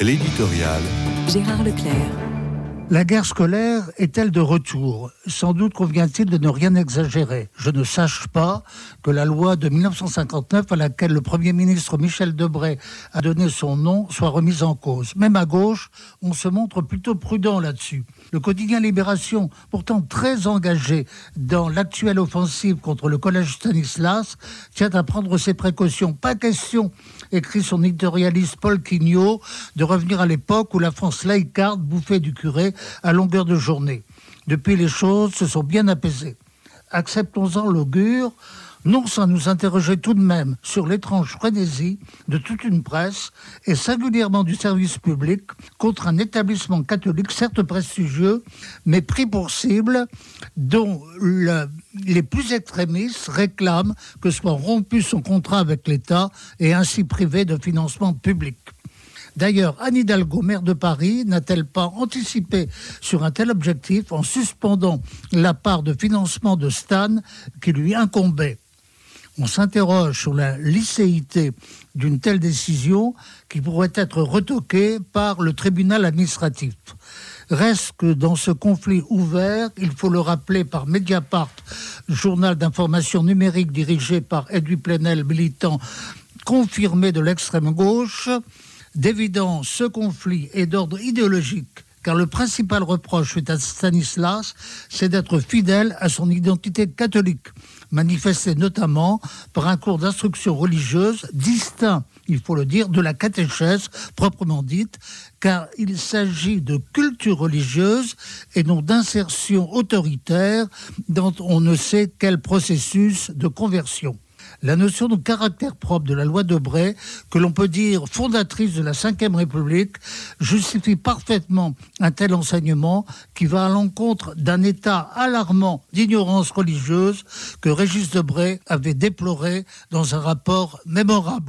L'éditorial. Gérard Leclerc. La guerre scolaire est-elle de retour? Sans doute convient-il de ne rien exagérer. Je ne sache pas que la loi de 1959 à laquelle le Premier ministre Michel Debré a donné son nom soit remise en cause. Même à gauche, on se montre plutôt prudent là-dessus. Le quotidien Libération, pourtant très engagé dans l'actuelle offensive contre le collège Stanislas, tient à prendre ses précautions. Pas question, écrit son éditorialiste Paul Quignot, de revenir à l'époque où la France laïcarde bouffait du curé à longueur de journée. Depuis, les choses se sont bien apaisées. Acceptons-en l'augure, non sans nous interroger tout de même sur l'étrange frénésie de toute une presse et singulièrement du service public contre un établissement catholique certes prestigieux, mais pris pour cible, dont les plus extrémistes réclament que soit rompu son contrat avec l'État et ainsi privé de financement public. D'ailleurs, Anne Hidalgo, maire de Paris, n'a-t-elle pas anticipé sur un tel objectif en suspendant la part de financement de Stan qui lui incombait? On s'interroge sur la licéité d'une telle décision qui pourrait être retoquée par le tribunal administratif. Reste que dans ce conflit ouvert, il faut le rappeler par Mediapart, journal d'information numérique dirigé par Edouard Plenel, militant confirmé de l'extrême gauche, D'évidence, ce conflit est d'ordre idéologique, car le principal reproche fait à Stanislas, c'est d'être fidèle à son identité catholique, manifestée notamment par un cours d'instruction religieuse distinct, il faut le dire, de la catéchèse proprement dite, car il s'agit de culture religieuse et non d'insertion autoritaire dans on ne sait quel processus de conversion la notion de caractère propre de la loi de Bray, que l'on peut dire fondatrice de la Ve République, justifie parfaitement un tel enseignement qui va à l'encontre d'un état alarmant d'ignorance religieuse que Régis Debray avait déploré dans un rapport mémorable.